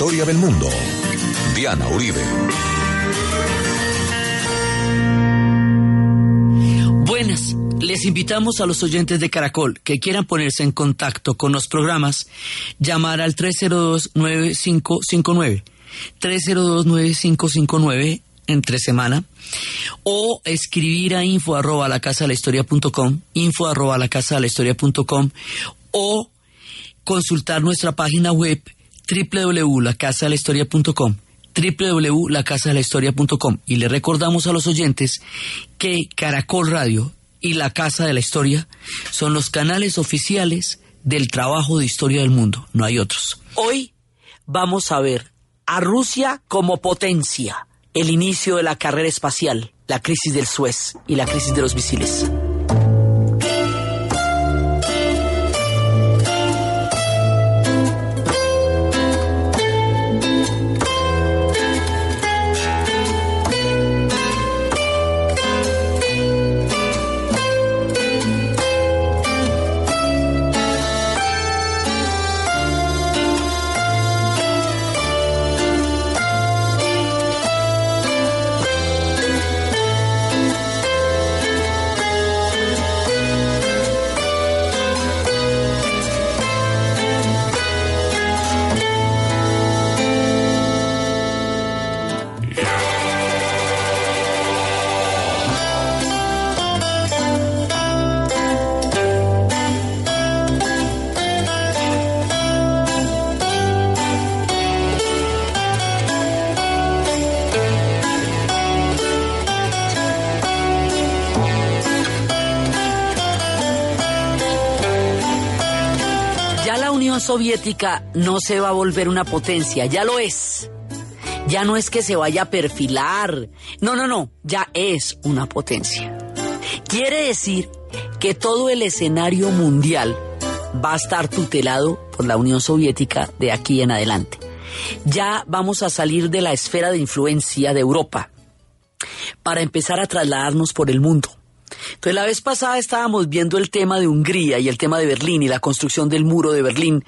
historia del mundo. Diana Uribe. Buenas. Les invitamos a los oyentes de Caracol que quieran ponerse en contacto con los programas, llamar al 302-9559, 302-9559 entre semana, o escribir a info arroba la casa de la historia com, info arroba la casa de la historia com, o consultar nuestra página web www.lacasadelahistoria.com www.lacasadelahistoria.com y le recordamos a los oyentes que Caracol Radio y La Casa de la Historia son los canales oficiales del trabajo de historia del mundo, no hay otros. Hoy vamos a ver a Rusia como potencia, el inicio de la carrera espacial, la crisis del Suez y la crisis de los misiles. Soviética no se va a volver una potencia, ya lo es. Ya no es que se vaya a perfilar. No, no, no, ya es una potencia. Quiere decir que todo el escenario mundial va a estar tutelado por la Unión Soviética de aquí en adelante. Ya vamos a salir de la esfera de influencia de Europa para empezar a trasladarnos por el mundo. Entonces la vez pasada estábamos viendo el tema de Hungría y el tema de Berlín y la construcción del muro de Berlín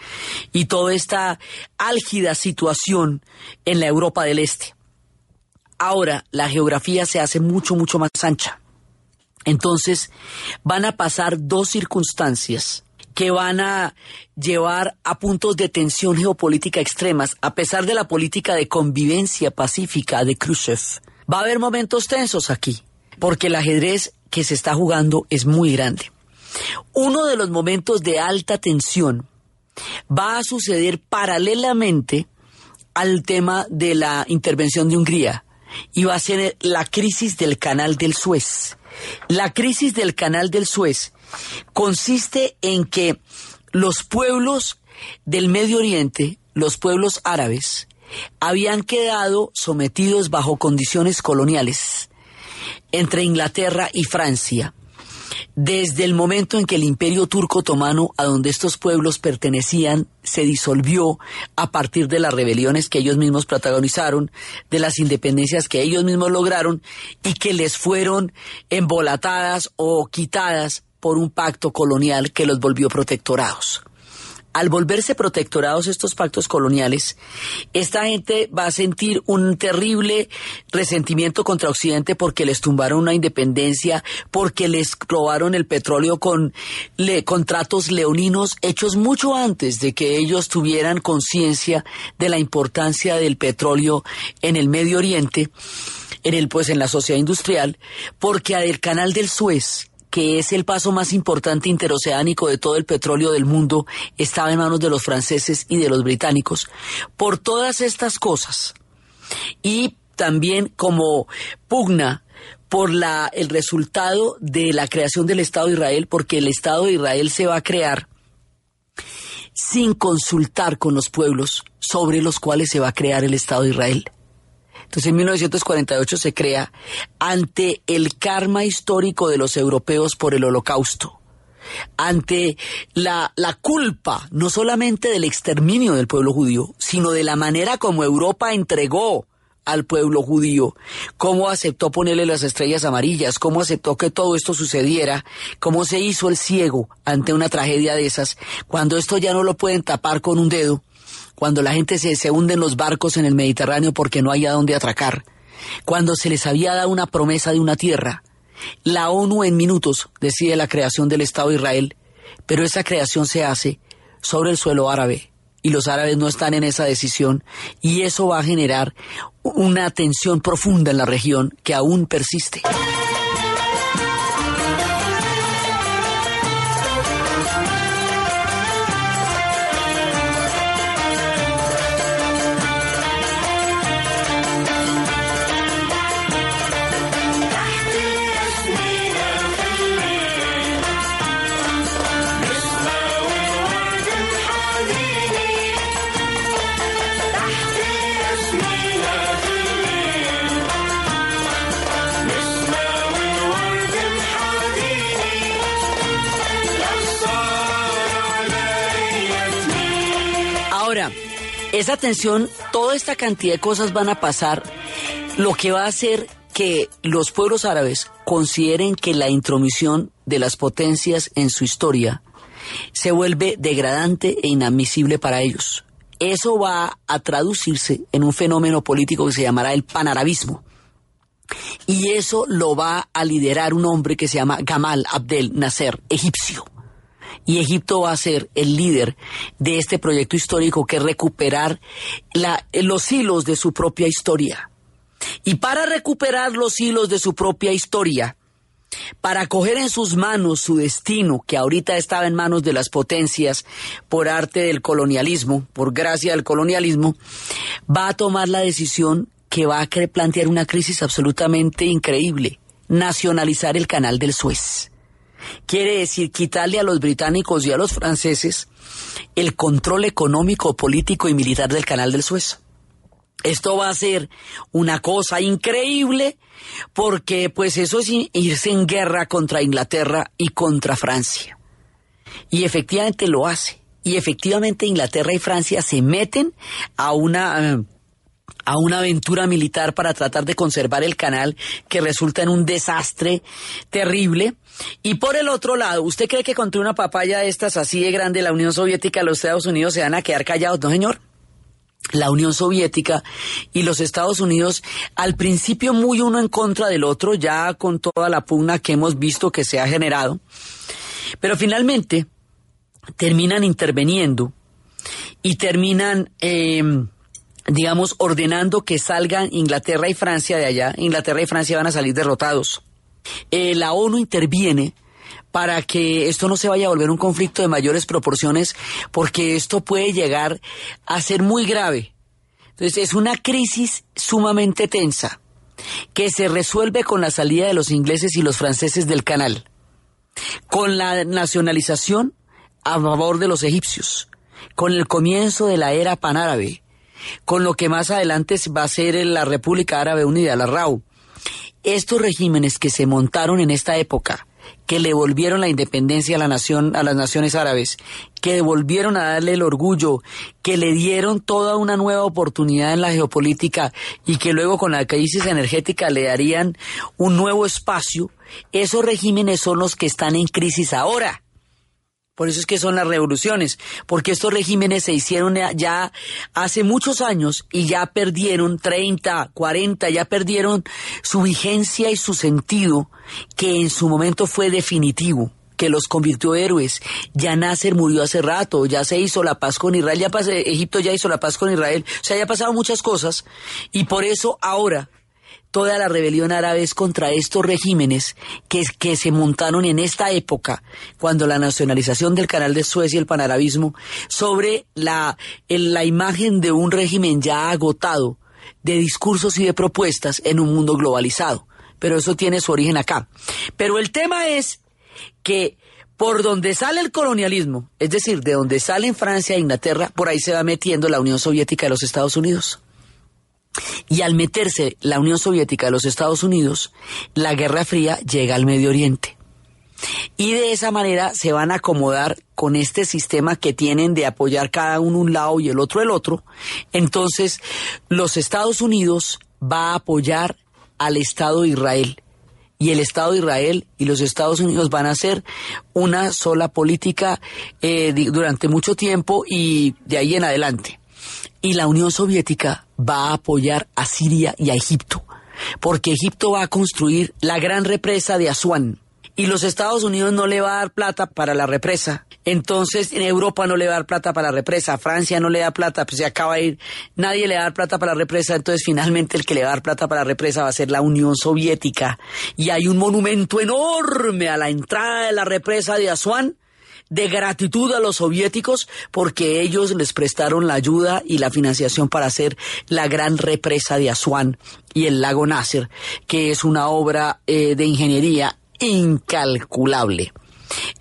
y toda esta álgida situación en la Europa del Este. Ahora la geografía se hace mucho, mucho más ancha. Entonces van a pasar dos circunstancias que van a llevar a puntos de tensión geopolítica extremas, a pesar de la política de convivencia pacífica de Khrushchev. Va a haber momentos tensos aquí, porque el ajedrez que se está jugando es muy grande. Uno de los momentos de alta tensión va a suceder paralelamente al tema de la intervención de Hungría y va a ser la crisis del canal del Suez. La crisis del canal del Suez consiste en que los pueblos del Medio Oriente, los pueblos árabes, habían quedado sometidos bajo condiciones coloniales entre Inglaterra y Francia. Desde el momento en que el imperio turco otomano a donde estos pueblos pertenecían se disolvió a partir de las rebeliones que ellos mismos protagonizaron, de las independencias que ellos mismos lograron y que les fueron embolatadas o quitadas por un pacto colonial que los volvió protectorados al volverse protectorados estos pactos coloniales, esta gente va a sentir un terrible resentimiento contra Occidente porque les tumbaron una independencia, porque les robaron el petróleo con contratos leoninos hechos mucho antes de que ellos tuvieran conciencia de la importancia del petróleo en el Medio Oriente, en el pues en la sociedad industrial, porque al canal del Suez que es el paso más importante interoceánico de todo el petróleo del mundo, estaba en manos de los franceses y de los británicos. Por todas estas cosas, y también como pugna por la, el resultado de la creación del Estado de Israel, porque el Estado de Israel se va a crear sin consultar con los pueblos sobre los cuales se va a crear el Estado de Israel. Entonces en 1948 se crea ante el karma histórico de los europeos por el holocausto, ante la, la culpa no solamente del exterminio del pueblo judío, sino de la manera como Europa entregó al pueblo judío, cómo aceptó ponerle las estrellas amarillas, cómo aceptó que todo esto sucediera, cómo se hizo el ciego ante una tragedia de esas, cuando esto ya no lo pueden tapar con un dedo, cuando la gente se, se hunde en los barcos en el Mediterráneo porque no hay a dónde atracar, cuando se les había dado una promesa de una tierra, la ONU en minutos decide la creación del Estado de Israel, pero esa creación se hace sobre el suelo árabe y los árabes no están en esa decisión y eso va a generar una tensión profunda en la región que aún persiste. Esa tensión, toda esta cantidad de cosas van a pasar, lo que va a hacer que los pueblos árabes consideren que la intromisión de las potencias en su historia se vuelve degradante e inadmisible para ellos. Eso va a traducirse en un fenómeno político que se llamará el panarabismo. Y eso lo va a liderar un hombre que se llama Gamal Abdel Nasser, egipcio y Egipto va a ser el líder de este proyecto histórico que es recuperar los hilos de su propia historia. Y para recuperar los hilos de su propia historia, para coger en sus manos su destino, que ahorita estaba en manos de las potencias por arte del colonialismo, por gracia del colonialismo, va a tomar la decisión que va a plantear una crisis absolutamente increíble, nacionalizar el canal del Suez. Quiere decir quitarle a los británicos y a los franceses el control económico, político y militar del canal del Suez. Esto va a ser una cosa increíble porque pues eso es irse en guerra contra Inglaterra y contra Francia. Y efectivamente lo hace. Y efectivamente Inglaterra y Francia se meten a una eh, a una aventura militar para tratar de conservar el canal que resulta en un desastre terrible. Y por el otro lado, ¿usted cree que contra una papaya de estas así de grande la Unión Soviética los Estados Unidos se van a quedar callados? No, señor. La Unión Soviética y los Estados Unidos, al principio muy uno en contra del otro, ya con toda la pugna que hemos visto que se ha generado, pero finalmente terminan interviniendo y terminan eh, digamos, ordenando que salgan Inglaterra y Francia de allá. Inglaterra y Francia van a salir derrotados. Eh, la ONU interviene para que esto no se vaya a volver un conflicto de mayores proporciones, porque esto puede llegar a ser muy grave. Entonces es una crisis sumamente tensa que se resuelve con la salida de los ingleses y los franceses del canal, con la nacionalización a favor de los egipcios, con el comienzo de la era panárabe, con lo que más adelante va a ser la República Árabe Unida, la RAU. Estos regímenes que se montaron en esta época, que le volvieron la independencia a la nación, a las naciones árabes, que devolvieron a darle el orgullo, que le dieron toda una nueva oportunidad en la geopolítica y que luego con la crisis energética le darían un nuevo espacio, esos regímenes son los que están en crisis ahora. Por eso es que son las revoluciones, porque estos regímenes se hicieron ya hace muchos años y ya perdieron 30, 40, ya perdieron su vigencia y su sentido, que en su momento fue definitivo que los convirtió héroes. Ya Nasser murió hace rato, ya se hizo la paz con Israel, ya Egipto ya hizo la paz con Israel, o sea, ya pasado muchas cosas y por eso ahora toda la rebelión árabe es contra estos regímenes que, que se montaron en esta época, cuando la nacionalización del canal de Suez y el panarabismo, sobre la, la imagen de un régimen ya agotado de discursos y de propuestas en un mundo globalizado. Pero eso tiene su origen acá. Pero el tema es que por donde sale el colonialismo, es decir, de donde salen Francia e Inglaterra, por ahí se va metiendo la Unión Soviética de los Estados Unidos. Y al meterse la Unión Soviética de los Estados Unidos, la Guerra Fría llega al Medio Oriente. Y de esa manera se van a acomodar con este sistema que tienen de apoyar cada uno un lado y el otro el otro. Entonces, los Estados Unidos va a apoyar al Estado de Israel. Y el Estado de Israel y los Estados Unidos van a hacer una sola política eh, durante mucho tiempo y de ahí en adelante. Y la Unión Soviética va a apoyar a Siria y a Egipto, porque Egipto va a construir la gran represa de Asuán. Y los Estados Unidos no le va a dar plata para la represa. Entonces, en Europa no le va a dar plata para la represa, Francia no le da plata, pues se acaba de ir, nadie le va a dar plata para la represa, entonces finalmente el que le va a dar plata para la represa va a ser la Unión Soviética. Y hay un monumento enorme a la entrada de la represa de Asuán, de gratitud a los soviéticos porque ellos les prestaron la ayuda y la financiación para hacer la gran represa de Asuán y el lago Nasser, que es una obra eh, de ingeniería incalculable.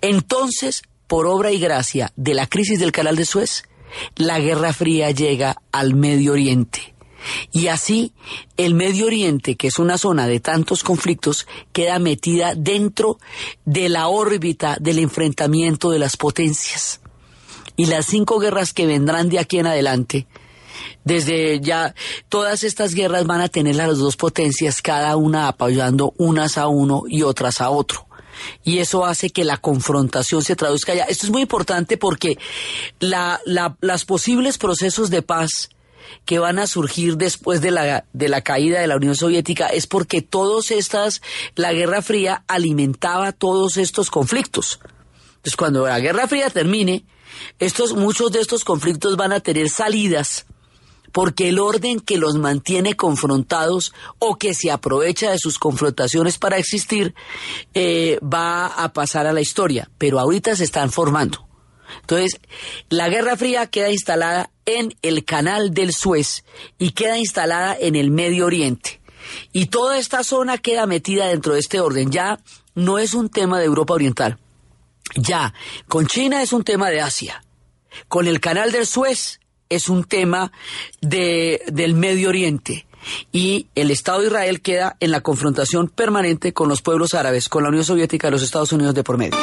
Entonces, por obra y gracia de la crisis del canal de Suez, la Guerra Fría llega al Medio Oriente y así el Medio Oriente, que es una zona de tantos conflictos, queda metida dentro de la órbita del enfrentamiento de las potencias. Y las cinco guerras que vendrán de aquí en adelante, desde ya todas estas guerras van a tener las dos potencias, cada una apoyando unas a uno y otras a otro y eso hace que la confrontación se traduzca allá. Esto es muy importante porque la, las posibles procesos de paz que van a surgir después de la, de la caída de la Unión Soviética es porque todos estas, la Guerra Fría alimentaba todos estos conflictos. Entonces, cuando la Guerra Fría termine, estos, muchos de estos conflictos van a tener salidas porque el orden que los mantiene confrontados o que se aprovecha de sus confrontaciones para existir eh, va a pasar a la historia, pero ahorita se están formando. Entonces, la Guerra Fría queda instalada en el canal del Suez y queda instalada en el Medio Oriente. Y toda esta zona queda metida dentro de este orden. Ya no es un tema de Europa Oriental. Ya, con China es un tema de Asia. Con el canal del Suez es un tema de, del Medio Oriente. Y el Estado de Israel queda en la confrontación permanente con los pueblos árabes, con la Unión Soviética y los Estados Unidos de por medio.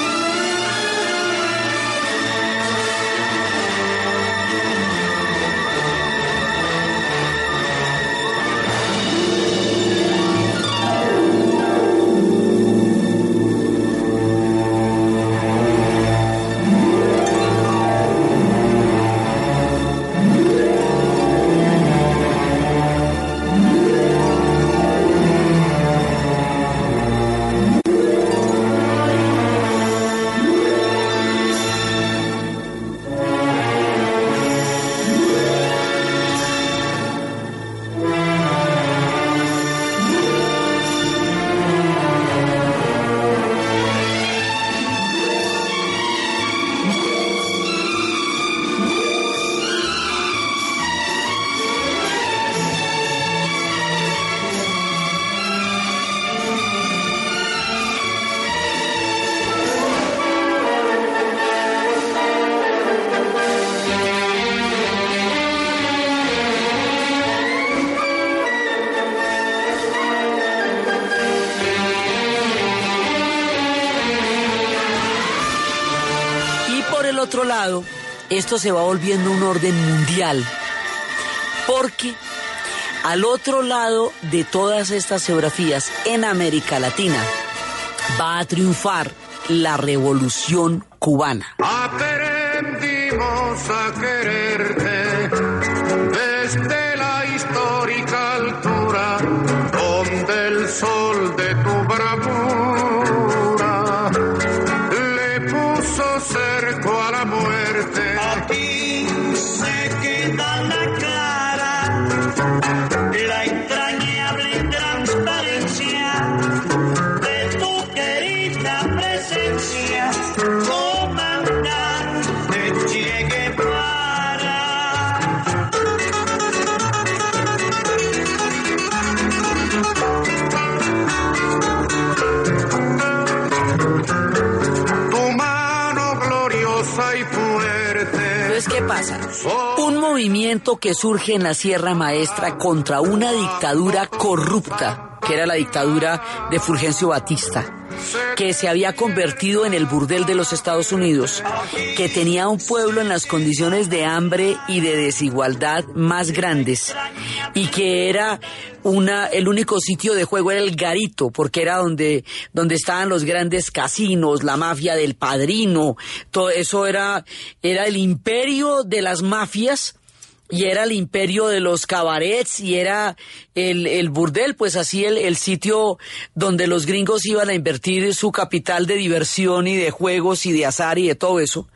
Esto se va volviendo un orden mundial, porque al otro lado de todas estas geografías, en América Latina, va a triunfar la revolución cubana. A quererte movimiento que surge en la Sierra Maestra contra una dictadura corrupta, que era la dictadura de Fulgencio Batista, que se había convertido en el burdel de los Estados Unidos, que tenía un pueblo en las condiciones de hambre y de desigualdad más grandes, y que era una, el único sitio de juego era el garito, porque era donde, donde estaban los grandes casinos, la mafia del padrino, todo eso era, era el imperio de las mafias y era el imperio de los cabarets y era el, el burdel, pues así el, el, sitio donde los gringos iban a invertir su capital de diversión y de juegos y de azar y de todo eso.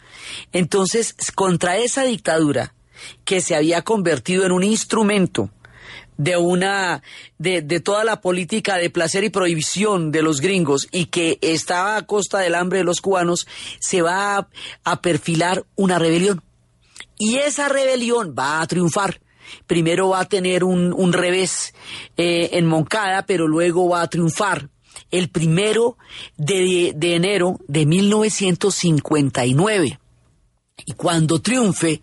Entonces, contra esa dictadura que se había convertido en un instrumento de una de, de, toda la política de placer y prohibición de los gringos y que estaba a costa del hambre de los cubanos, se va a, a perfilar una rebelión. Y esa rebelión va a triunfar. Primero va a tener un, un revés eh, en Moncada, pero luego va a triunfar. El primero de, de enero de 1959 y cuando triunfe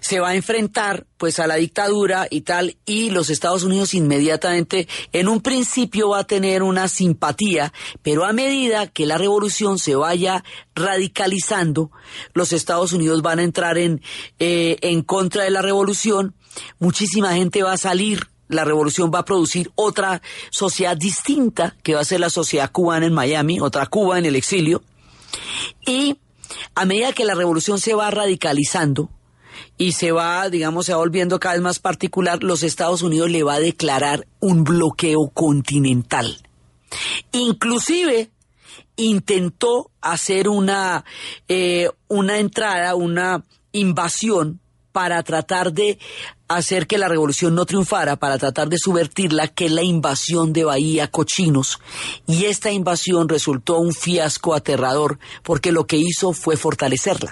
se va a enfrentar pues a la dictadura y tal y los Estados Unidos inmediatamente en un principio va a tener una simpatía pero a medida que la revolución se vaya radicalizando los Estados Unidos van a entrar en eh, en contra de la revolución muchísima gente va a salir la revolución va a producir otra sociedad distinta que va a ser la sociedad cubana en Miami otra Cuba en el exilio y a medida que la revolución se va radicalizando y se va, digamos, se va volviendo cada vez más particular, los Estados Unidos le va a declarar un bloqueo continental. Inclusive intentó hacer una, eh, una entrada, una invasión para tratar de hacer que la revolución no triunfara, para tratar de subvertirla, que la invasión de Bahía Cochinos. Y esta invasión resultó un fiasco aterrador, porque lo que hizo fue fortalecerla.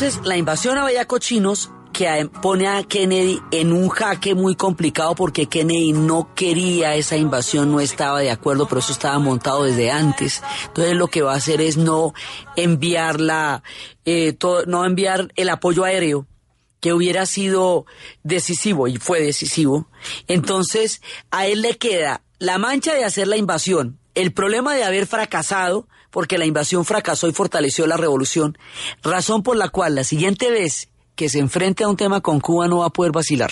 Entonces, la invasión a Bahía Cochinos que pone a Kennedy en un jaque muy complicado porque Kennedy no quería esa invasión, no estaba de acuerdo, pero eso estaba montado desde antes. Entonces lo que va a hacer es no enviar la, eh, to- no enviar el apoyo aéreo que hubiera sido decisivo y fue decisivo. Entonces a él le queda la mancha de hacer la invasión, el problema de haber fracasado, porque la invasión fracasó y fortaleció la revolución, razón por la cual la siguiente vez que se enfrente a un tema con Cuba no va a poder vacilar.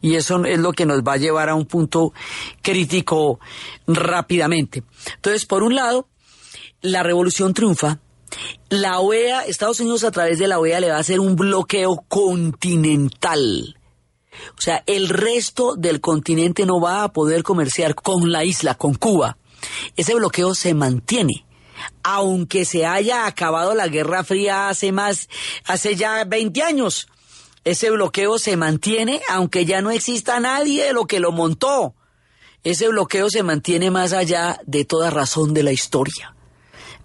Y eso es lo que nos va a llevar a un punto crítico rápidamente. Entonces, por un lado, la revolución triunfa. La OEA, Estados Unidos a través de la OEA le va a hacer un bloqueo continental. O sea, el resto del continente no va a poder comerciar con la isla, con Cuba. Ese bloqueo se mantiene. Aunque se haya acabado la Guerra Fría hace más, hace ya 20 años, ese bloqueo se mantiene, aunque ya no exista nadie de lo que lo montó. Ese bloqueo se mantiene más allá de toda razón de la historia.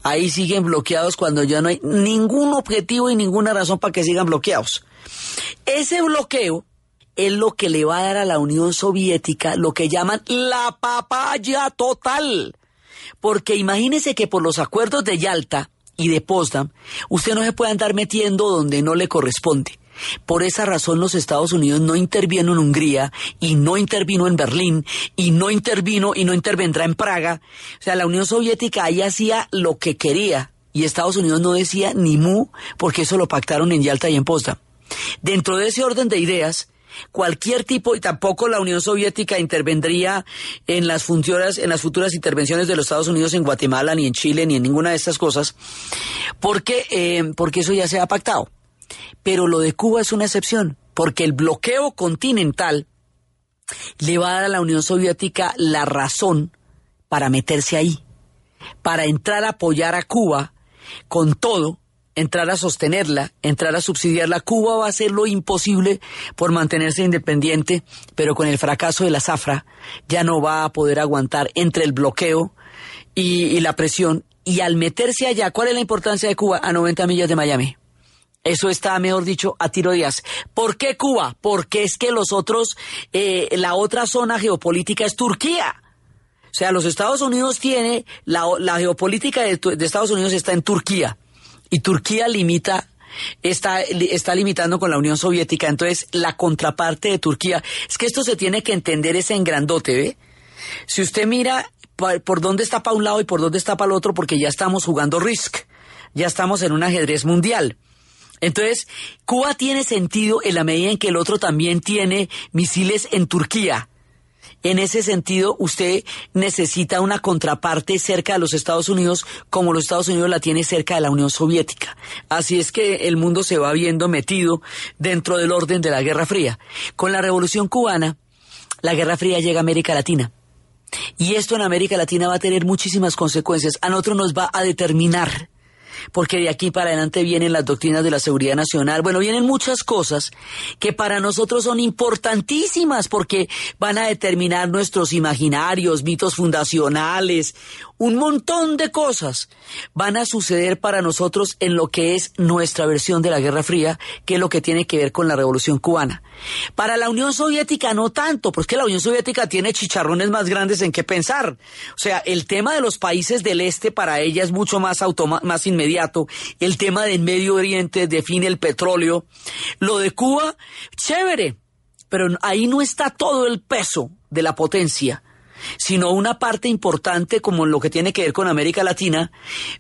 Ahí siguen bloqueados cuando ya no hay ningún objetivo y ninguna razón para que sigan bloqueados. Ese bloqueo es lo que le va a dar a la Unión Soviética lo que llaman la papaya total. Porque imagínese que por los acuerdos de Yalta y de Potsdam, usted no se puede andar metiendo donde no le corresponde. Por esa razón los Estados Unidos no intervino en Hungría y no intervino en Berlín y no intervino y no intervendrá en Praga. O sea, la Unión Soviética ahí hacía lo que quería y Estados Unidos no decía ni mu porque eso lo pactaron en Yalta y en Potsdam. Dentro de ese orden de ideas, cualquier tipo y tampoco la Unión Soviética intervendría en las futuras intervenciones de los Estados Unidos en Guatemala ni en Chile ni en ninguna de estas cosas porque eh, porque eso ya se ha pactado. Pero lo de Cuba es una excepción porque el bloqueo continental le va a dar a la Unión Soviética la razón para meterse ahí para entrar a apoyar a Cuba con todo entrar a sostenerla, entrar a subsidiarla. Cuba va a hacer lo imposible por mantenerse independiente, pero con el fracaso de la zafra ya no va a poder aguantar entre el bloqueo y, la presión. Y al meterse allá, ¿cuál es la importancia de Cuba a 90 millas de Miami? Eso está, mejor dicho, a tiro de as. ¿Por qué Cuba? Porque es que los otros, eh, la otra zona geopolítica es Turquía. O sea, los Estados Unidos tiene, la, la geopolítica de Estados Unidos está en Turquía. Y Turquía limita está, está limitando con la Unión Soviética. Entonces, la contraparte de Turquía, es que esto se tiene que entender ese en grandote, ¿ve? Si usted mira por dónde está para un lado y por dónde está para el otro, porque ya estamos jugando Risk, ya estamos en un ajedrez mundial. Entonces, Cuba tiene sentido en la medida en que el otro también tiene misiles en Turquía. En ese sentido, usted necesita una contraparte cerca de los Estados Unidos, como los Estados Unidos la tiene cerca de la Unión Soviética. Así es que el mundo se va viendo metido dentro del orden de la Guerra Fría. Con la Revolución cubana, la Guerra Fría llega a América Latina. Y esto en América Latina va a tener muchísimas consecuencias. A nosotros nos va a determinar porque de aquí para adelante vienen las doctrinas de la seguridad nacional. Bueno, vienen muchas cosas que para nosotros son importantísimas porque van a determinar nuestros imaginarios, mitos fundacionales, un montón de cosas van a suceder para nosotros en lo que es nuestra versión de la Guerra Fría, que es lo que tiene que ver con la Revolución cubana. Para la Unión Soviética no tanto, porque la Unión Soviética tiene chicharrones más grandes en qué pensar. O sea, el tema de los países del este para ella es mucho más más inmediato. El tema del Medio Oriente define el petróleo. Lo de Cuba, chévere, pero ahí no está todo el peso de la potencia sino una parte importante como lo que tiene que ver con América Latina,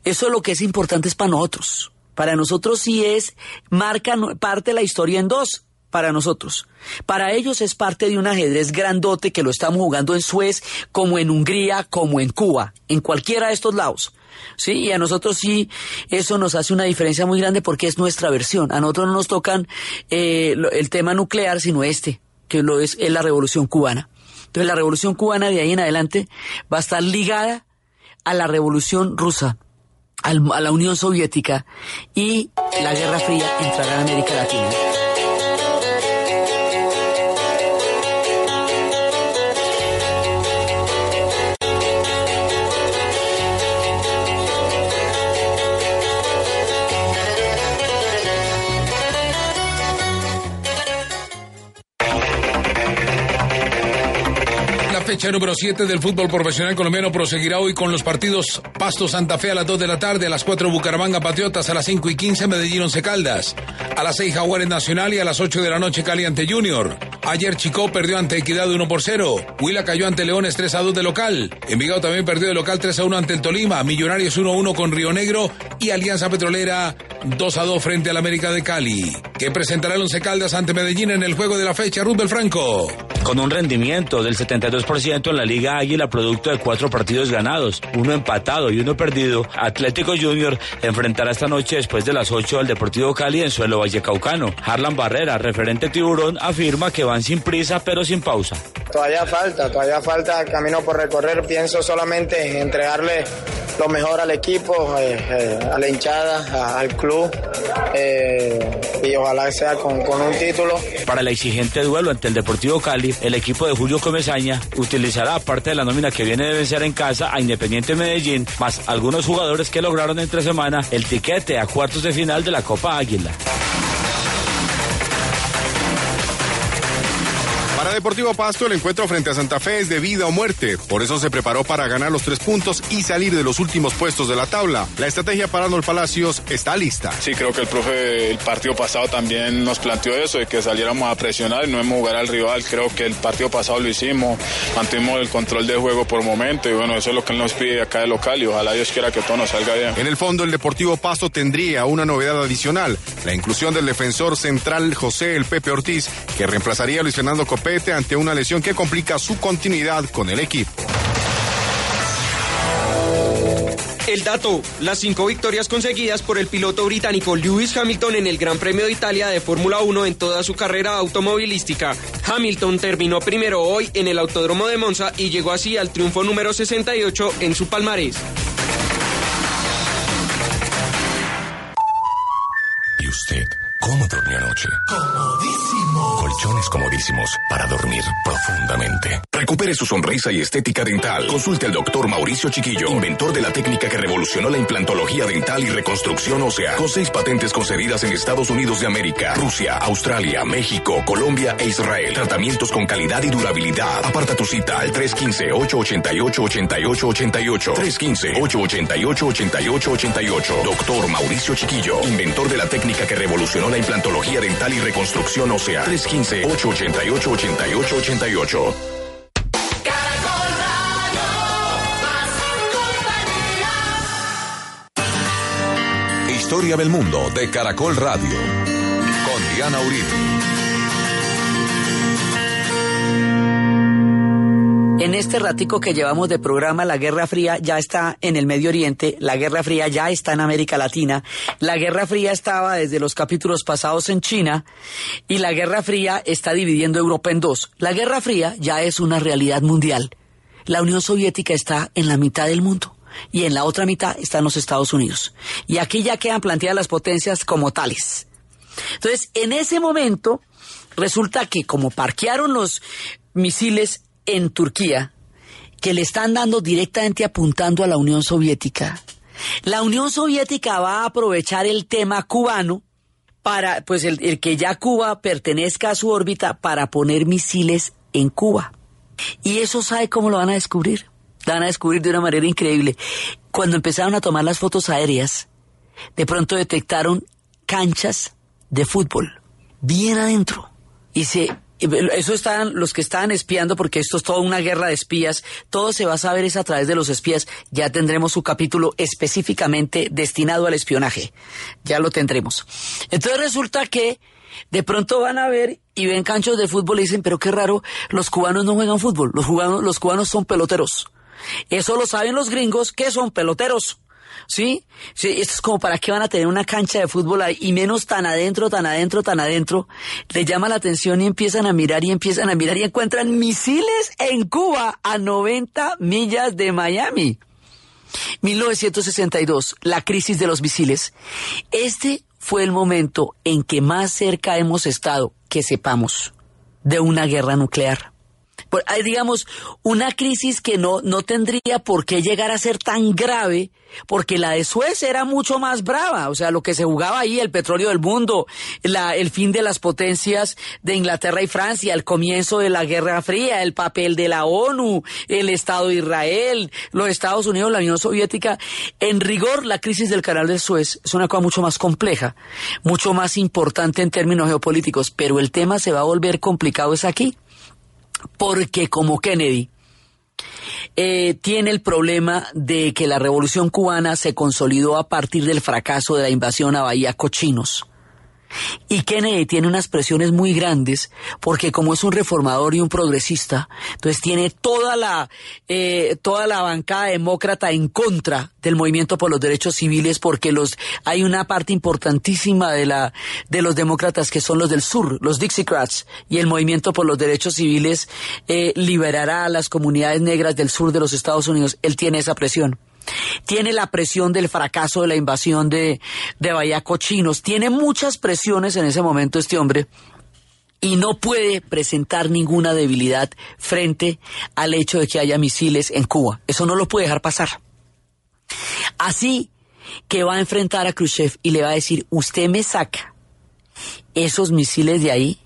eso lo que es importante es para nosotros. Para nosotros sí es, marca parte la historia en dos, para nosotros. Para ellos es parte de un ajedrez grandote que lo estamos jugando en Suez, como en Hungría, como en Cuba, en cualquiera de estos lados. Sí, y a nosotros sí, eso nos hace una diferencia muy grande porque es nuestra versión. A nosotros no nos tocan eh, el tema nuclear, sino este, que lo es la revolución cubana. Entonces la revolución cubana de ahí en adelante va a estar ligada a la revolución rusa, a la Unión Soviética y la Guerra Fría entrará en América Latina. Fecha número 7 del fútbol profesional colombiano proseguirá hoy con los partidos Pasto Santa Fe a las 2 de la tarde, a las 4 Bucaramanga Patriotas, a las 5 y 15 Medellín Once Caldas, a las 6 Jaguares Nacional y a las 8 de la noche Cali ante Junior. Ayer Chico perdió ante Equidad 1 por 0, Huila cayó ante Leones 3 a 2 de local, Envigado también perdió de local 3 a 1 ante el Tolima, Millonarios 1 a 1 con Río Negro y Alianza Petrolera 2 a 2 frente al América de Cali, que presentará el Once Caldas ante Medellín en el juego de la fecha, Rubel Franco. Con un rendimiento del 72% en la Liga Águila, producto de cuatro partidos ganados, uno empatado y uno perdido, Atlético Junior enfrentará esta noche después de las 8 al Deportivo Cali en suelo vallecaucano. Harlan Barrera, referente tiburón, afirma que van sin prisa pero sin pausa. Todavía falta, todavía falta camino por recorrer. Pienso solamente en entregarle lo mejor al equipo, eh, eh, a la hinchada, a- al club eh, y ojalá sea con, con un título. Para el exigente duelo ante el Deportivo Cali, el equipo de Julio Comesaña utilizará, aparte de la nómina que viene de vencer en casa, a Independiente Medellín, más algunos jugadores que lograron entre semana el tiquete a cuartos de final de la Copa Águila. Para Deportivo Pasto, el encuentro frente a Santa Fe es de vida o muerte. Por eso se preparó para ganar los tres puntos y salir de los últimos puestos de la tabla. La estrategia para Arnold Palacios está lista. Sí, creo que el profe el partido pasado también nos planteó eso, de que saliéramos a presionar y no hemos jugar al rival. Creo que el partido pasado lo hicimos, mantuvimos el control de juego por momento y bueno, eso es lo que él nos pide acá de local y ojalá Dios quiera que todo nos salga bien. En el fondo, el Deportivo Pasto tendría una novedad adicional, la inclusión del defensor central José El Pepe Ortiz, que reemplazaría a Luis Fernando Ante una lesión que complica su continuidad con el equipo. El dato, las cinco victorias conseguidas por el piloto británico Lewis Hamilton en el Gran Premio de Italia de Fórmula 1 en toda su carrera automovilística. Hamilton terminó primero hoy en el Autódromo de Monza y llegó así al triunfo número 68 en su palmarés. ¿Y usted? ¿Cómo durmió anoche? Comodísimo. Colchones comodísimos para dormir profundamente. Recupere su sonrisa y estética dental. Consulte al doctor Mauricio Chiquillo, inventor de la técnica que revolucionó la implantología dental y reconstrucción ósea, con seis patentes concedidas en Estados Unidos de América, Rusia, Australia, México, Colombia e Israel. Tratamientos con calidad y durabilidad. Aparta tu cita al 315-888-8888. 315-888-8888. Doctor Mauricio Chiquillo, inventor de la técnica que revolucionó la implantología dental y reconstrucción ósea. 315-888-8888. Historia del mundo de Caracol Radio. Con Diana Uribe. En este ratico que llevamos de programa, la Guerra Fría ya está en el Medio Oriente, la Guerra Fría ya está en América Latina, la Guerra Fría estaba desde los capítulos pasados en China y la Guerra Fría está dividiendo Europa en dos. La Guerra Fría ya es una realidad mundial. La Unión Soviética está en la mitad del mundo y en la otra mitad están los Estados Unidos. Y aquí ya quedan planteadas las potencias como tales. Entonces, en ese momento, resulta que como parquearon los misiles en Turquía, que le están dando directamente apuntando a la Unión Soviética, la Unión Soviética va a aprovechar el tema cubano para, pues el, que ya Cuba pertenezca a su órbita para poner misiles en Cuba. Y eso sabe cómo lo van a descubrir. Lo van a descubrir de una manera increíble. Cuando empezaron a tomar las fotos aéreas, de pronto detectaron canchas de fútbol bien adentro. Y se eso están los que estaban espiando, porque esto es toda una guerra de espías. Todo se va a saber es a través de los espías. Ya tendremos su capítulo específicamente destinado al espionaje. Ya lo tendremos. Entonces resulta que de pronto van a ver y ven canchos de fútbol y dicen, pero qué raro, los cubanos no juegan fútbol. Los cubanos, los cubanos son peloteros. Eso lo saben los gringos que son peloteros. ¿Sí? sí, esto es como para qué van a tener una cancha de fútbol ahí y menos tan adentro, tan adentro, tan adentro. Le llama la atención y empiezan a mirar y empiezan a mirar y encuentran misiles en Cuba a 90 millas de Miami. 1962, la crisis de los misiles. Este fue el momento en que más cerca hemos estado, que sepamos, de una guerra nuclear. Hay, digamos, una crisis que no, no tendría por qué llegar a ser tan grave, porque la de Suez era mucho más brava. O sea, lo que se jugaba ahí, el petróleo del mundo, la, el fin de las potencias de Inglaterra y Francia, el comienzo de la Guerra Fría, el papel de la ONU, el Estado de Israel, los Estados Unidos, la Unión Soviética. En rigor, la crisis del canal de Suez es una cosa mucho más compleja, mucho más importante en términos geopolíticos, pero el tema se va a volver complicado es aquí porque como Kennedy eh, tiene el problema de que la revolución cubana se consolidó a partir del fracaso de la invasión a Bahía Cochinos. Y Kennedy tiene unas presiones muy grandes porque como es un reformador y un progresista, entonces tiene toda la eh, toda la bancada demócrata en contra del movimiento por los derechos civiles porque los hay una parte importantísima de la de los demócratas que son los del sur, los Dixiecrats y el movimiento por los derechos civiles eh, liberará a las comunidades negras del sur de los Estados Unidos. Él tiene esa presión tiene la presión del fracaso de la invasión de, de Bahía Cochinos, tiene muchas presiones en ese momento este hombre y no puede presentar ninguna debilidad frente al hecho de que haya misiles en Cuba. Eso no lo puede dejar pasar. Así que va a enfrentar a Khrushchev y le va a decir, usted me saca esos misiles de ahí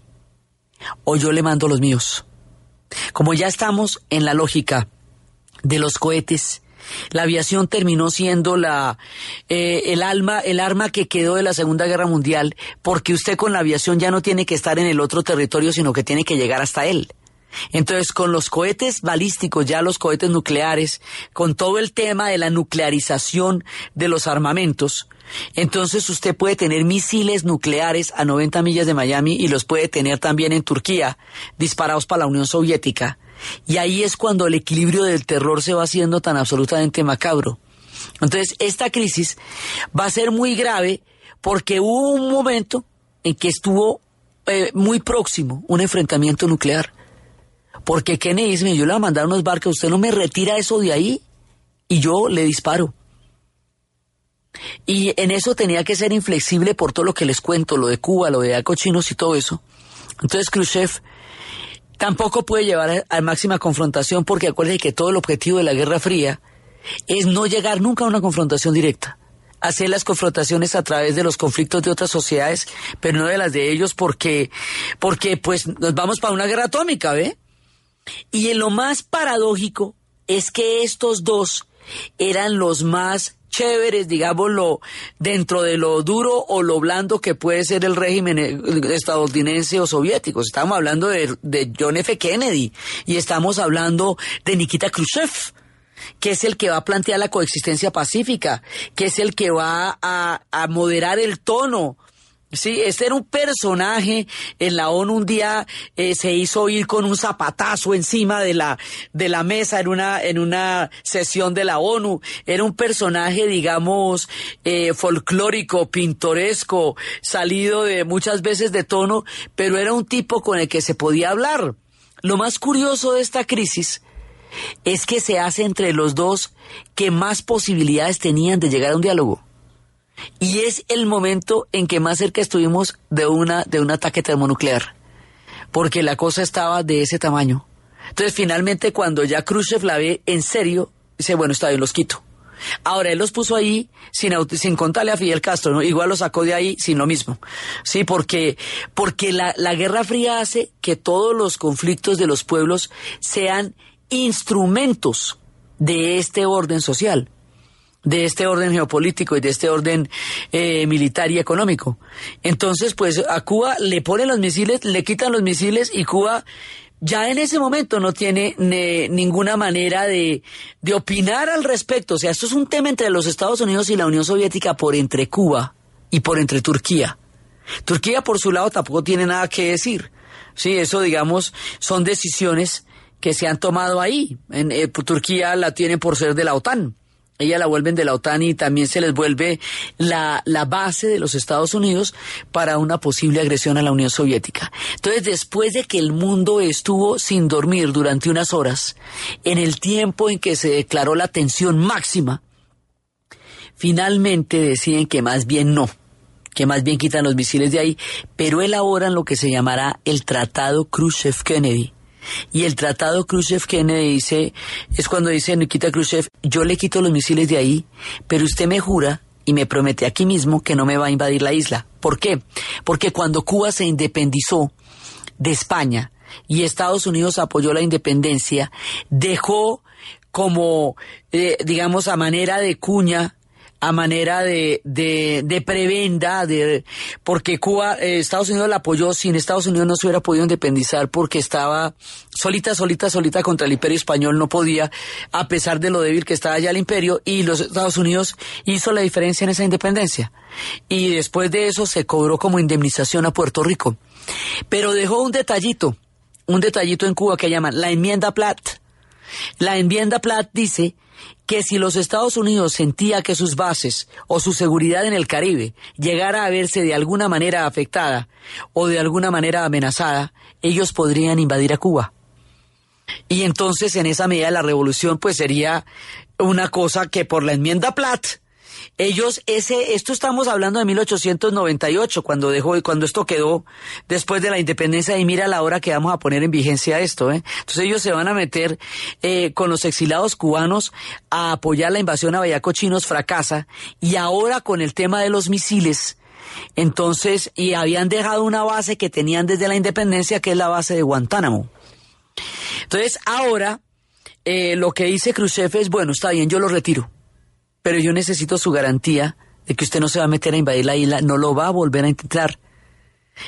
o yo le mando los míos. Como ya estamos en la lógica de los cohetes la aviación terminó siendo la eh, el alma, el arma que quedó de la Segunda Guerra Mundial, porque usted con la aviación ya no tiene que estar en el otro territorio, sino que tiene que llegar hasta él. Entonces, con los cohetes balísticos, ya los cohetes nucleares, con todo el tema de la nuclearización de los armamentos, entonces usted puede tener misiles nucleares a 90 millas de Miami y los puede tener también en Turquía, disparados para la Unión Soviética. Y ahí es cuando el equilibrio del terror se va haciendo tan absolutamente macabro. Entonces, esta crisis va a ser muy grave porque hubo un momento en que estuvo eh, muy próximo un enfrentamiento nuclear. Porque Kennedy dice, yo le voy a mandar unos barcos, usted no me retira eso de ahí y yo le disparo. Y en eso tenía que ser inflexible por todo lo que les cuento, lo de Cuba, lo de cochinos y todo eso. Entonces Khrushchev tampoco puede llevar a, máxima confrontación porque acuérdense que todo el objetivo de la Guerra Fría es no llegar nunca a una confrontación directa. Hacer las confrontaciones a través de los conflictos de otras sociedades, pero no de las de ellos porque, porque pues nos vamos para una guerra atómica, ¿ve? Y en lo más paradójico es que estos dos eran los más chéveres, digámoslo, dentro de lo duro o lo blando que puede ser el régimen eh, estadounidense o soviético. Estamos hablando de, John F. Kennedy y estamos hablando de Nikita Khrushchev que es el que va a plantear la coexistencia pacífica, que es el que va a, a moderar el tono Sí, este era un personaje en la ONU un día eh, se hizo ir con un zapatazo encima de la de la mesa en una en una sesión de la ONU. Era un personaje, digamos, eh, folclórico, pintoresco, salido de muchas veces de tono, pero era un tipo con el que se podía hablar. Lo más curioso de esta crisis es que se hace entre los dos que más posibilidades tenían de llegar a un diálogo. Y es el momento en que más cerca estuvimos de, una, de un ataque termonuclear, porque la cosa estaba de ese tamaño. Entonces, finalmente, cuando ya Khrushchev la ve en serio, dice, bueno, está bien, los quito. Ahora, él los puso ahí sin, sin contarle a Fidel Castro, ¿no? Igual los sacó de ahí sin lo mismo. Sí, porque, porque la, la Guerra Fría hace que todos los conflictos de los pueblos sean instrumentos de este orden social de este orden geopolítico y de este orden eh, militar y económico. Entonces, pues a Cuba le ponen los misiles, le quitan los misiles y Cuba ya en ese momento no tiene ninguna manera de, de opinar al respecto. O sea, esto es un tema entre los Estados Unidos y la Unión Soviética por entre Cuba y por entre Turquía. Turquía, por su lado, tampoco tiene nada que decir. Sí, eso, digamos, son decisiones que se han tomado ahí. En, eh, Turquía la tiene por ser de la OTAN ella la vuelven de la OTAN y también se les vuelve la, la, base de los Estados Unidos para una posible agresión a la Unión Soviética. Entonces, después de que el mundo estuvo sin dormir durante unas horas, en el tiempo en que se declaró la tensión máxima, finalmente deciden que más bien no, que más bien quitan los misiles de ahí, pero elaboran lo que se llamará el Tratado Khrushchev-Kennedy y el tratado Khrushchev-Kennedy dice, es cuando dice Nikita Khrushchev, yo le quito los misiles de ahí, pero usted me jura y me promete aquí mismo que no me va a invadir la isla. ¿Por qué? Porque cuando Cuba se independizó de España y Estados Unidos apoyó la independencia, dejó como, eh, digamos, a manera de cuña a manera de, de, de prebenda, de, porque Cuba, eh, Estados Unidos la apoyó, sin Estados Unidos no se hubiera podido independizar porque estaba solita, solita, solita contra el imperio español, no podía, a pesar de lo débil que estaba ya el imperio, y los Estados Unidos hizo la diferencia en esa independencia. Y después de eso se cobró como indemnización a Puerto Rico. Pero dejó un detallito, un detallito en Cuba que llaman la enmienda Platt. La enmienda Platt dice que si los Estados Unidos sentía que sus bases o su seguridad en el Caribe llegara a verse de alguna manera afectada o de alguna manera amenazada, ellos podrían invadir a Cuba. Y entonces en esa medida la revolución pues sería una cosa que por la enmienda Platt ellos, ese, esto estamos hablando de 1898, cuando dejó, cuando esto quedó después de la independencia, y mira la hora que vamos a poner en vigencia esto, ¿eh? Entonces ellos se van a meter eh, con los exilados cubanos a apoyar la invasión a Vallaco Chinos, fracasa, y ahora con el tema de los misiles, entonces, y habían dejado una base que tenían desde la independencia, que es la base de Guantánamo. Entonces, ahora, eh, lo que dice Khrushchev es, bueno, está bien, yo lo retiro pero yo necesito su garantía de que usted no se va a meter a invadir la isla, no lo va a volver a intentar.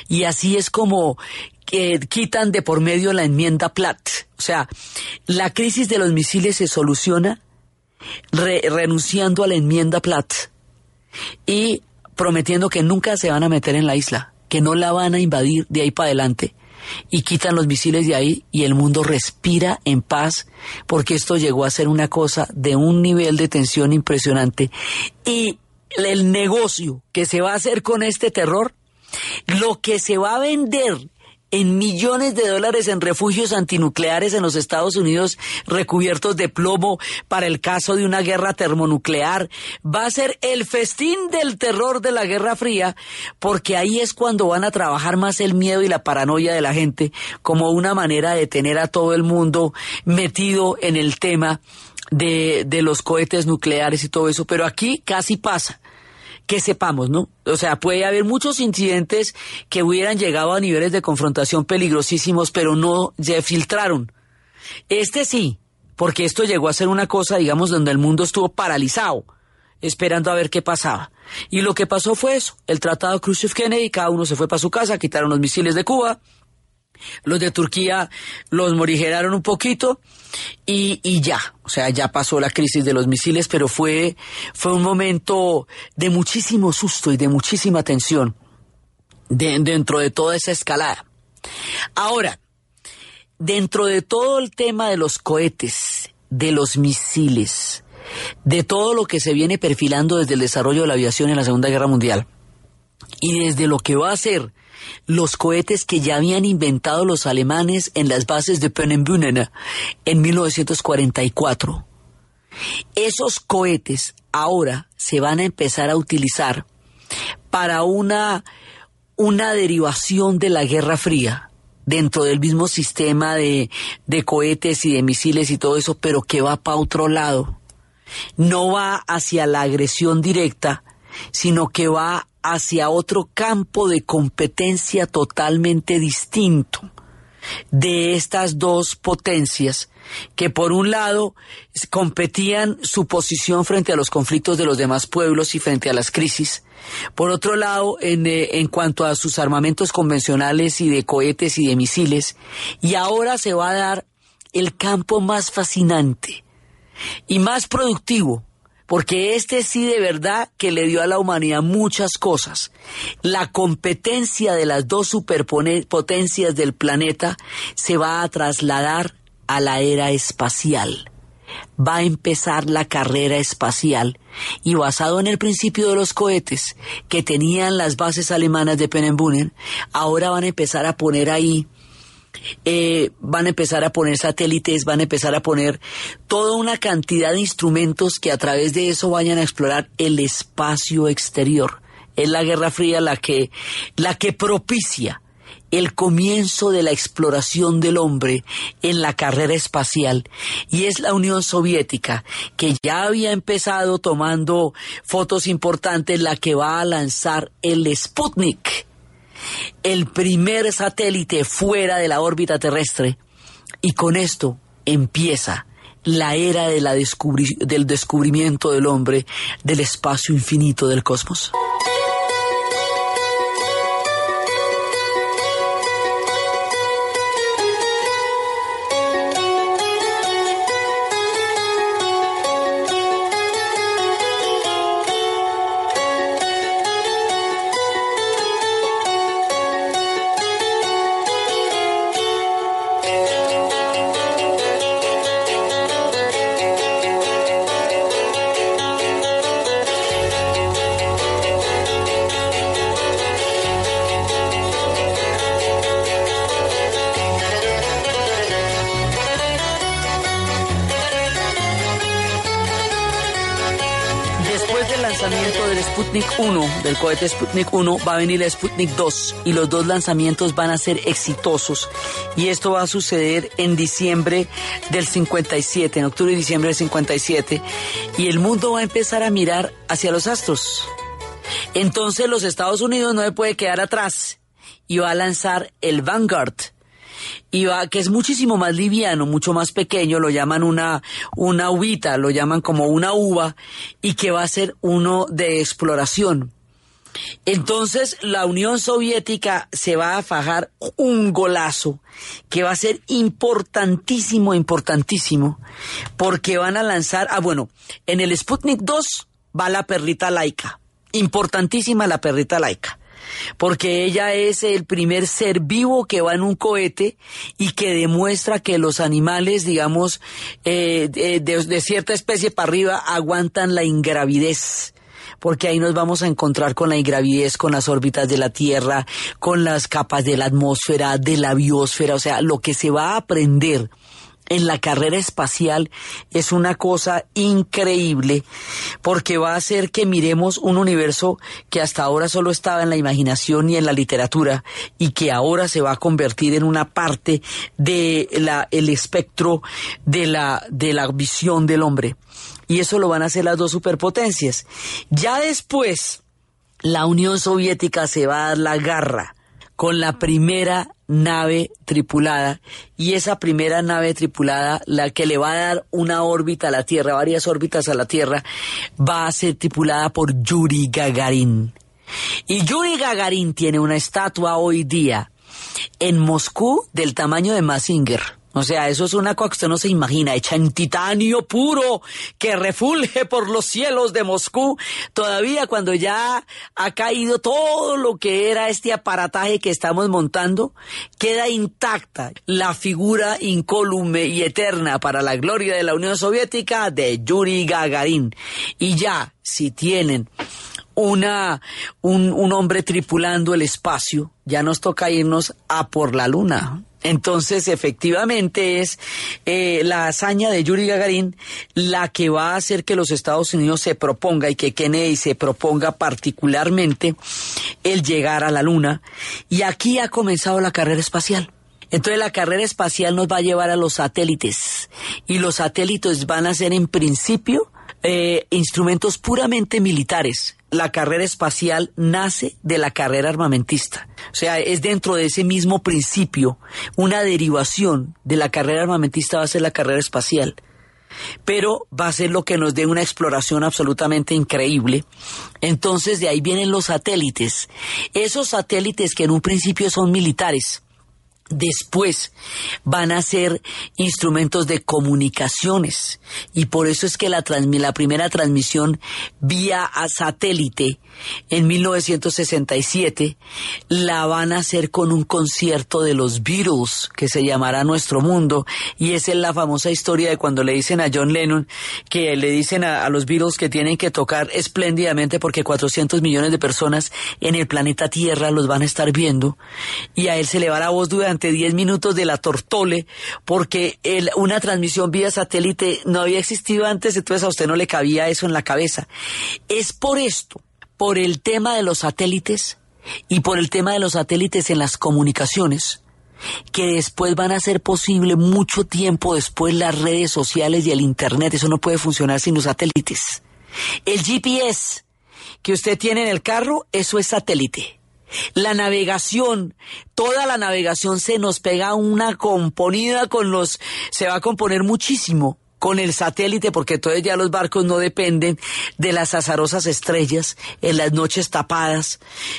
Y así es como que quitan de por medio la enmienda Platt. O sea, la crisis de los misiles se soluciona renunciando a la enmienda Platt y prometiendo que nunca se van a meter en la isla, que no la van a invadir de ahí para adelante y quitan los misiles de ahí y el mundo respira en paz porque esto llegó a ser una cosa de un nivel de tensión impresionante. Y el negocio que se va a hacer con este terror, lo que se va a vender en millones de dólares en refugios antinucleares en los Estados Unidos recubiertos de plomo para el caso de una guerra termonuclear. Va a ser el festín del terror de la Guerra Fría, porque ahí es cuando van a trabajar más el miedo y la paranoia de la gente como una manera de tener a todo el mundo metido en el tema de, de los cohetes nucleares y todo eso. Pero aquí casi pasa que sepamos, ¿no? O sea, puede haber muchos incidentes que hubieran llegado a niveles de confrontación peligrosísimos, pero no se filtraron. Este sí, porque esto llegó a ser una cosa, digamos, donde el mundo estuvo paralizado, esperando a ver qué pasaba. Y lo que pasó fue eso, el tratado Khrushchev-Kennedy, cada uno se fue para su casa, quitaron los misiles de Cuba, los de Turquía los morigeraron un poquito y, y, ya, o sea, ya pasó la crisis de los misiles, pero fue, fue un momento de muchísimo susto y de muchísima tensión de, dentro de toda esa escalada. Ahora, dentro de todo el tema de los cohetes, de los misiles, de todo lo que se viene perfilando desde el desarrollo de la aviación en la Segunda Guerra Mundial y desde lo que va a ser los cohetes que ya habían inventado los alemanes en las bases de Pennenbünen en 1944. Esos cohetes ahora se van a empezar a utilizar para una, una derivación de la Guerra Fría dentro del mismo sistema de, de cohetes y de misiles y todo eso, pero que va para otro lado. No va hacia la agresión directa, sino que va hacia otro campo de competencia totalmente distinto de estas dos potencias que por un lado competían su posición frente a los conflictos de los demás pueblos y frente a las crisis, por otro lado en, eh, en cuanto a sus armamentos convencionales y de cohetes y de misiles, y ahora se va a dar el campo más fascinante y más productivo porque este sí de verdad que le dio a la humanidad muchas cosas. La competencia de las dos superpotencias del planeta se va a trasladar a la era espacial. Va a empezar la carrera espacial y basado en el principio de los cohetes que tenían las bases alemanas de Pennenbunen, ahora van a empezar a poner ahí eh, van a empezar a poner satélites, van a empezar a poner toda una cantidad de instrumentos que a través de eso vayan a explorar el espacio exterior. Es la Guerra Fría la que, la que propicia el comienzo de la exploración del hombre en la carrera espacial y es la Unión Soviética que ya había empezado tomando fotos importantes la que va a lanzar el Sputnik el primer satélite fuera de la órbita terrestre y con esto empieza la era del descubrimiento del hombre del espacio infinito del cosmos. Cohete Sputnik 1, va a venir el Sputnik 2 y los dos lanzamientos van a ser exitosos. Y esto va a suceder en diciembre del 57, en octubre y diciembre del 57. Y el mundo va a empezar a mirar hacia los astros. Entonces los Estados Unidos no se puede quedar atrás y va a lanzar el Vanguard y va, que es muchísimo más liviano, mucho más pequeño, lo llaman una, una uvita, lo llaman como una uva, y que va a ser uno de exploración. Entonces la Unión Soviética se va a fajar un golazo que va a ser importantísimo, importantísimo, porque van a lanzar, ah bueno, en el Sputnik 2 va la perrita laica, importantísima la perrita laica porque ella es el primer ser vivo que va en un cohete y que demuestra que los animales, digamos, eh, de, de cierta especie para arriba aguantan la ingravidez porque ahí nos vamos a encontrar con la ingravidez, con las órbitas de la Tierra, con las capas de la atmósfera, de la biosfera, o sea, lo que se va a aprender en la carrera espacial es una cosa increíble porque va a hacer que miremos un universo que hasta ahora solo estaba en la imaginación y en la literatura y que ahora se va a convertir en una parte de la el espectro de la de la visión del hombre y eso lo van a hacer las dos superpotencias ya después la Unión Soviética se va a dar la garra con la primera nave tripulada y esa primera nave tripulada, la que le va a dar una órbita a la Tierra, varias órbitas a la Tierra, va a ser tripulada por Yuri Gagarin. Y Yuri Gagarin tiene una estatua hoy día en Moscú del tamaño de Mazinger. O sea, eso es una cosa que usted no se imagina, hecha en titanio puro, que refulge por los cielos de Moscú, todavía cuando ya ha caído todo lo que era este aparataje que estamos montando, queda intacta la figura incólume y eterna para la gloria de la Unión Soviética de Yuri Gagarin. Y ya, si tienen una, un, un hombre tripulando el espacio, ya nos toca irnos a por la luna. Entonces, efectivamente, es eh, la hazaña de Yuri Gagarin la que va a hacer que los Estados Unidos se proponga y que Kennedy se proponga particularmente el llegar a la Luna. Y aquí ha comenzado la carrera espacial. Entonces la carrera espacial nos va a llevar a los satélites y los satélites van a ser en principio eh, instrumentos puramente militares. La carrera espacial nace de la carrera armamentista. O sea, es dentro de ese mismo principio, una derivación de la carrera armamentista va a ser la carrera espacial. Pero va a ser lo que nos dé una exploración absolutamente increíble. Entonces de ahí vienen los satélites. Esos satélites que en un principio son militares Después van a ser instrumentos de comunicaciones. Y por eso es que la, la primera transmisión vía a satélite en 1967 la van a hacer con un concierto de los Beatles que se llamará Nuestro Mundo. Y esa es la famosa historia de cuando le dicen a John Lennon que le dicen a, a los Beatles que tienen que tocar espléndidamente porque 400 millones de personas en el planeta Tierra los van a estar viendo. Y a él se le va la voz durante 10 minutos de la Tortole, porque una transmisión vía satélite no había existido antes, entonces a usted no le cabía eso en la cabeza. Es por esto, por el tema de los satélites y por el tema de los satélites en las comunicaciones, que después van a ser posible mucho tiempo después las redes sociales y el Internet. Eso no puede funcionar sin los satélites. El GPS que usted tiene en el carro, eso es satélite. La navegación, toda la navegación se nos pega una componida con los, se va a componer muchísimo con el satélite, porque entonces ya los barcos no dependen de las azarosas estrellas en las noches tapadas,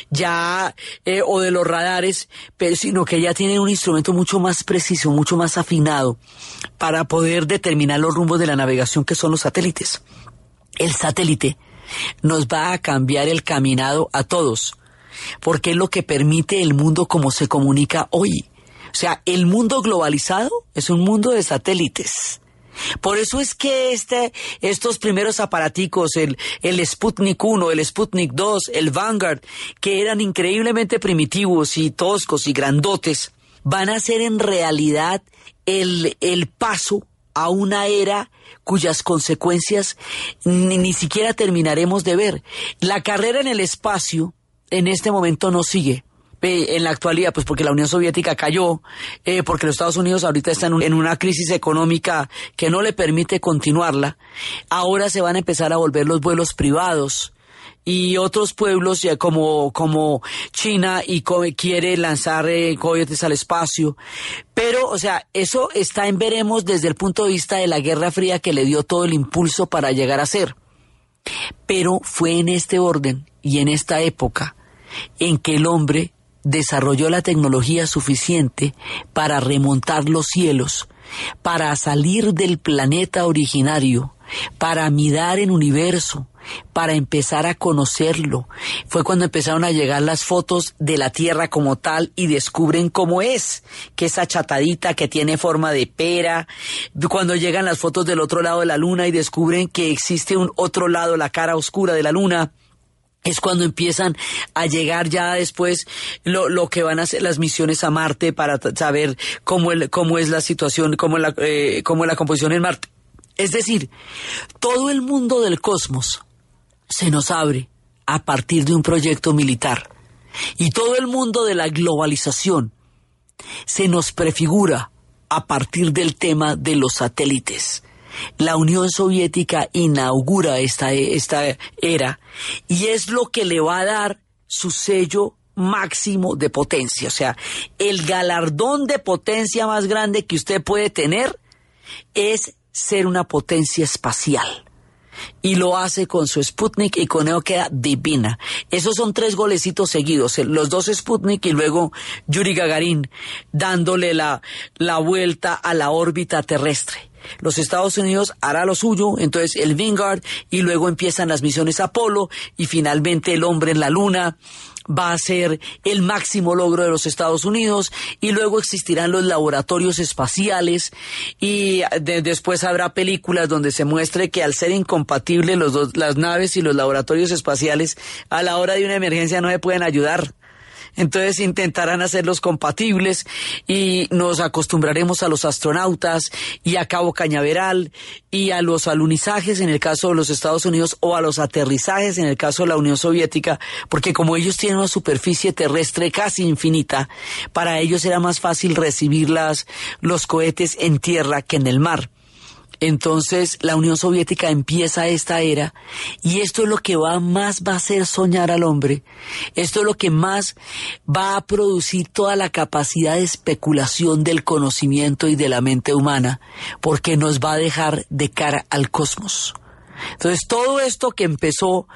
ya, eh, o de los radares, pero sino que ya tienen un instrumento mucho más preciso, mucho más afinado para poder determinar los rumbos de la navegación que son los satélites. El satélite nos va a cambiar el caminado a todos porque es lo que permite el mundo como se comunica hoy. O sea, el mundo globalizado es un mundo de satélites. Por eso es que este, estos primeros aparaticos, el, el Sputnik 1, el Sputnik 2, el Vanguard, que eran increíblemente primitivos y toscos y grandotes, van a ser en realidad el, el paso a una era cuyas consecuencias ni, ni siquiera terminaremos de ver. La carrera en el espacio en este momento no sigue en la actualidad, pues porque la Unión Soviética cayó, eh, porque los Estados Unidos ahorita están en una crisis económica que no le permite continuarla, ahora se van a empezar a volver los vuelos privados y otros pueblos ya como, como China y quiere lanzar eh, cohetes al espacio. Pero, o sea, eso está en veremos desde el punto de vista de la Guerra Fría que le dio todo el impulso para llegar a ser. Pero fue en este orden y en esta época en que el hombre desarrolló la tecnología suficiente para remontar los cielos, para salir del planeta originario, para mirar el universo, para empezar a conocerlo. Fue cuando empezaron a llegar las fotos de la Tierra como tal y descubren cómo es, que es achatadita, que tiene forma de pera. Cuando llegan las fotos del otro lado de la Luna y descubren que existe un otro lado, la cara oscura de la Luna es cuando empiezan a llegar ya después lo, lo que van a ser las misiones a Marte para saber cómo, el, cómo es la situación, cómo la, eh, cómo la composición en Marte. Es decir, todo el mundo del cosmos se nos abre a partir de un proyecto militar. Y todo el mundo de la globalización se nos prefigura a partir del tema de los satélites. La Unión Soviética inaugura esta, esta era y es lo que le va a dar su sello máximo de potencia. O sea, el galardón de potencia más grande que usted puede tener es ser una potencia espacial y lo hace con su Sputnik y con eso queda divina. Esos son tres golecitos seguidos, los dos Sputnik y luego Yuri Gagarin dándole la, la vuelta a la órbita terrestre. Los Estados Unidos hará lo suyo, entonces el Vanguard y luego empiezan las misiones Apolo y finalmente el hombre en la luna va a ser el máximo logro de los Estados Unidos y luego existirán los laboratorios espaciales y después habrá películas donde se muestre que al ser incompatibles los dos, las naves y los laboratorios espaciales a la hora de una emergencia no se pueden ayudar. Entonces intentarán hacerlos compatibles y nos acostumbraremos a los astronautas y a Cabo Cañaveral y a los alunizajes en el caso de los Estados Unidos o a los aterrizajes en el caso de la Unión Soviética, porque como ellos tienen una superficie terrestre casi infinita, para ellos era más fácil recibir las, los cohetes en tierra que en el mar. Entonces la Unión Soviética empieza esta era y esto es lo que va más va a hacer soñar al hombre. Esto es lo que más va a producir toda la capacidad de especulación del conocimiento y de la mente humana porque nos va a dejar de cara al cosmos. Entonces, todo esto que empezó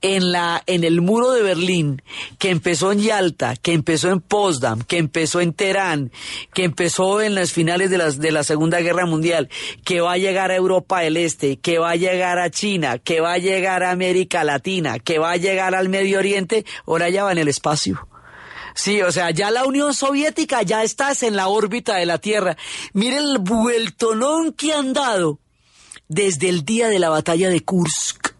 en la, en el muro de Berlín, que empezó en Yalta, que empezó en Potsdam, que empezó en Teherán, que empezó en las finales de, las, de la Segunda Guerra Mundial, que va a llegar a Europa del Este, que va a llegar a China, que va a llegar a América Latina, que va a llegar al Medio Oriente, ahora ya va en el espacio. Sí, o sea, ya la Unión Soviética ya estás en la órbita de la Tierra. Mire el vueltonón que han dado desde el día de la batalla de Kursk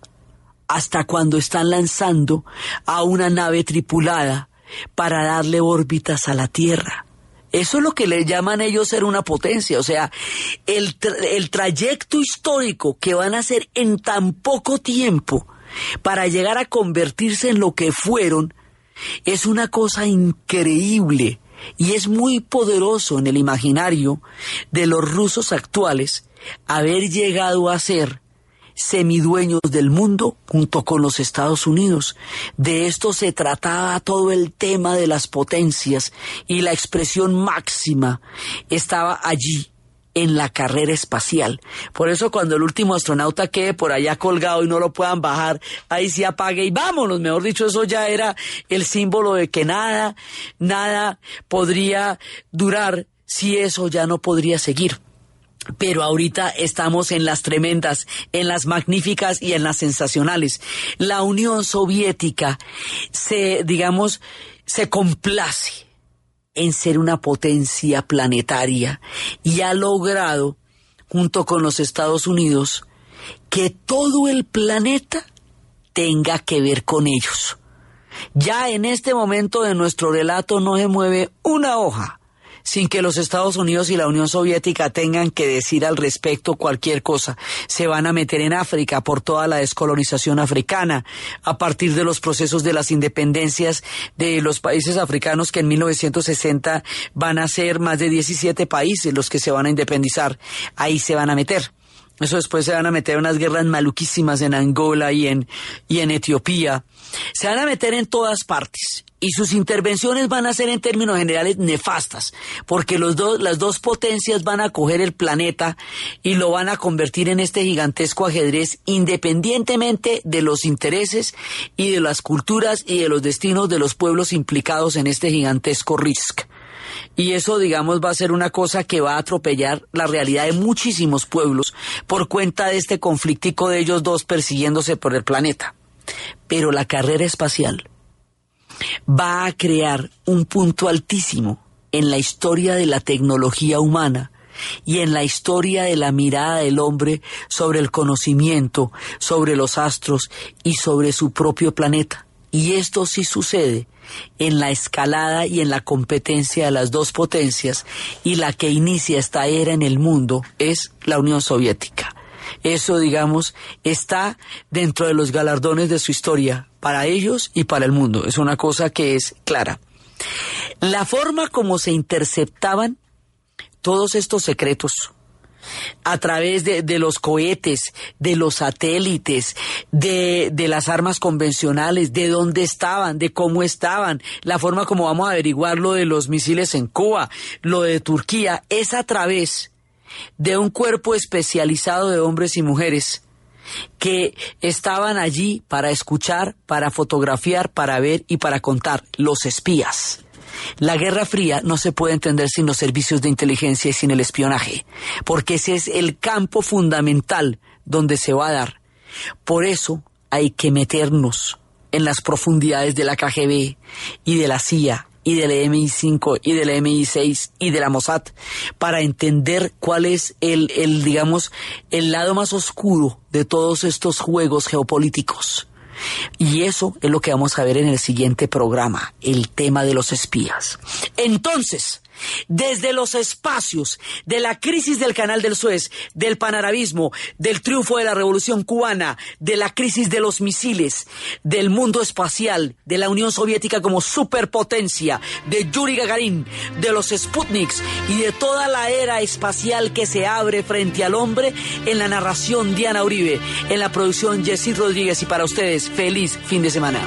hasta cuando están lanzando a una nave tripulada para darle órbitas a la Tierra. Eso es lo que le llaman ellos ser una potencia, o sea, el, el trayecto histórico que van a hacer en tan poco tiempo para llegar a convertirse en lo que fueron es una cosa increíble y es muy poderoso en el imaginario de los rusos actuales haber llegado a ser semidueños del mundo junto con los Estados Unidos. De esto se trataba todo el tema de las potencias y la expresión máxima estaba allí en la carrera espacial. Por eso cuando el último astronauta quede por allá colgado y no lo puedan bajar, ahí se apague y vámonos. Mejor dicho, eso ya era el símbolo de que nada, nada podría durar si eso ya no podría seguir pero ahorita estamos en las tremendas, en las magníficas y en las sensacionales. La Unión Soviética se, digamos, se complace en ser una potencia planetaria y ha logrado, junto con los Estados Unidos, que todo el planeta tenga que ver con ellos. Ya en este momento de nuestro relato no se mueve una hoja sin que los Estados Unidos y la Unión Soviética tengan que decir al respecto cualquier cosa. Se van a meter en África por toda la descolonización africana, a partir de los procesos de las independencias de los países africanos que en 1960 van a ser más de 17 países los que se van a independizar. Ahí se van a meter. Eso después se van a meter en unas guerras maluquísimas en Angola y en, y en Etiopía. Se van a meter en todas partes y sus intervenciones van a ser en términos generales nefastas, porque los dos, las dos potencias van a coger el planeta y lo van a convertir en este gigantesco ajedrez independientemente de los intereses y de las culturas y de los destinos de los pueblos implicados en este gigantesco risk. Y eso, digamos, va a ser una cosa que va a atropellar la realidad de muchísimos pueblos por cuenta de este conflictico de ellos dos persiguiéndose por el planeta. Pero la carrera espacial va a crear un punto altísimo en la historia de la tecnología humana y en la historia de la mirada del hombre sobre el conocimiento, sobre los astros y sobre su propio planeta. Y esto sí sucede en la escalada y en la competencia de las dos potencias y la que inicia esta era en el mundo es la Unión Soviética. Eso, digamos, está dentro de los galardones de su historia para ellos y para el mundo. Es una cosa que es clara. La forma como se interceptaban todos estos secretos a través de, de, los cohetes, de los satélites, de, de, las armas convencionales, de dónde estaban, de cómo estaban, la forma como vamos a averiguar lo de los misiles en Cuba, lo de Turquía, es a través de un cuerpo especializado de hombres y mujeres que estaban allí para escuchar, para fotografiar, para ver y para contar, los espías. La Guerra Fría no se puede entender sin los servicios de inteligencia y sin el espionaje, porque ese es el campo fundamental donde se va a dar. Por eso hay que meternos en las profundidades de la KGB y de la CIA y del MI5 y del MI6 y de la Mossad para entender cuál es el, el, digamos, el lado más oscuro de todos estos juegos geopolíticos. Y eso es lo que vamos a ver en el siguiente programa, el tema de los espías. Entonces, desde los espacios de la crisis del canal del Suez, del panarabismo, del triunfo de la revolución cubana, de la crisis de los misiles, del mundo espacial, de la Unión Soviética como superpotencia, de Yuri Gagarin, de los Sputniks y de toda la era espacial que se abre frente al hombre en la narración Diana Uribe, en la producción Jessy Rodríguez y para ustedes feliz fin de semana.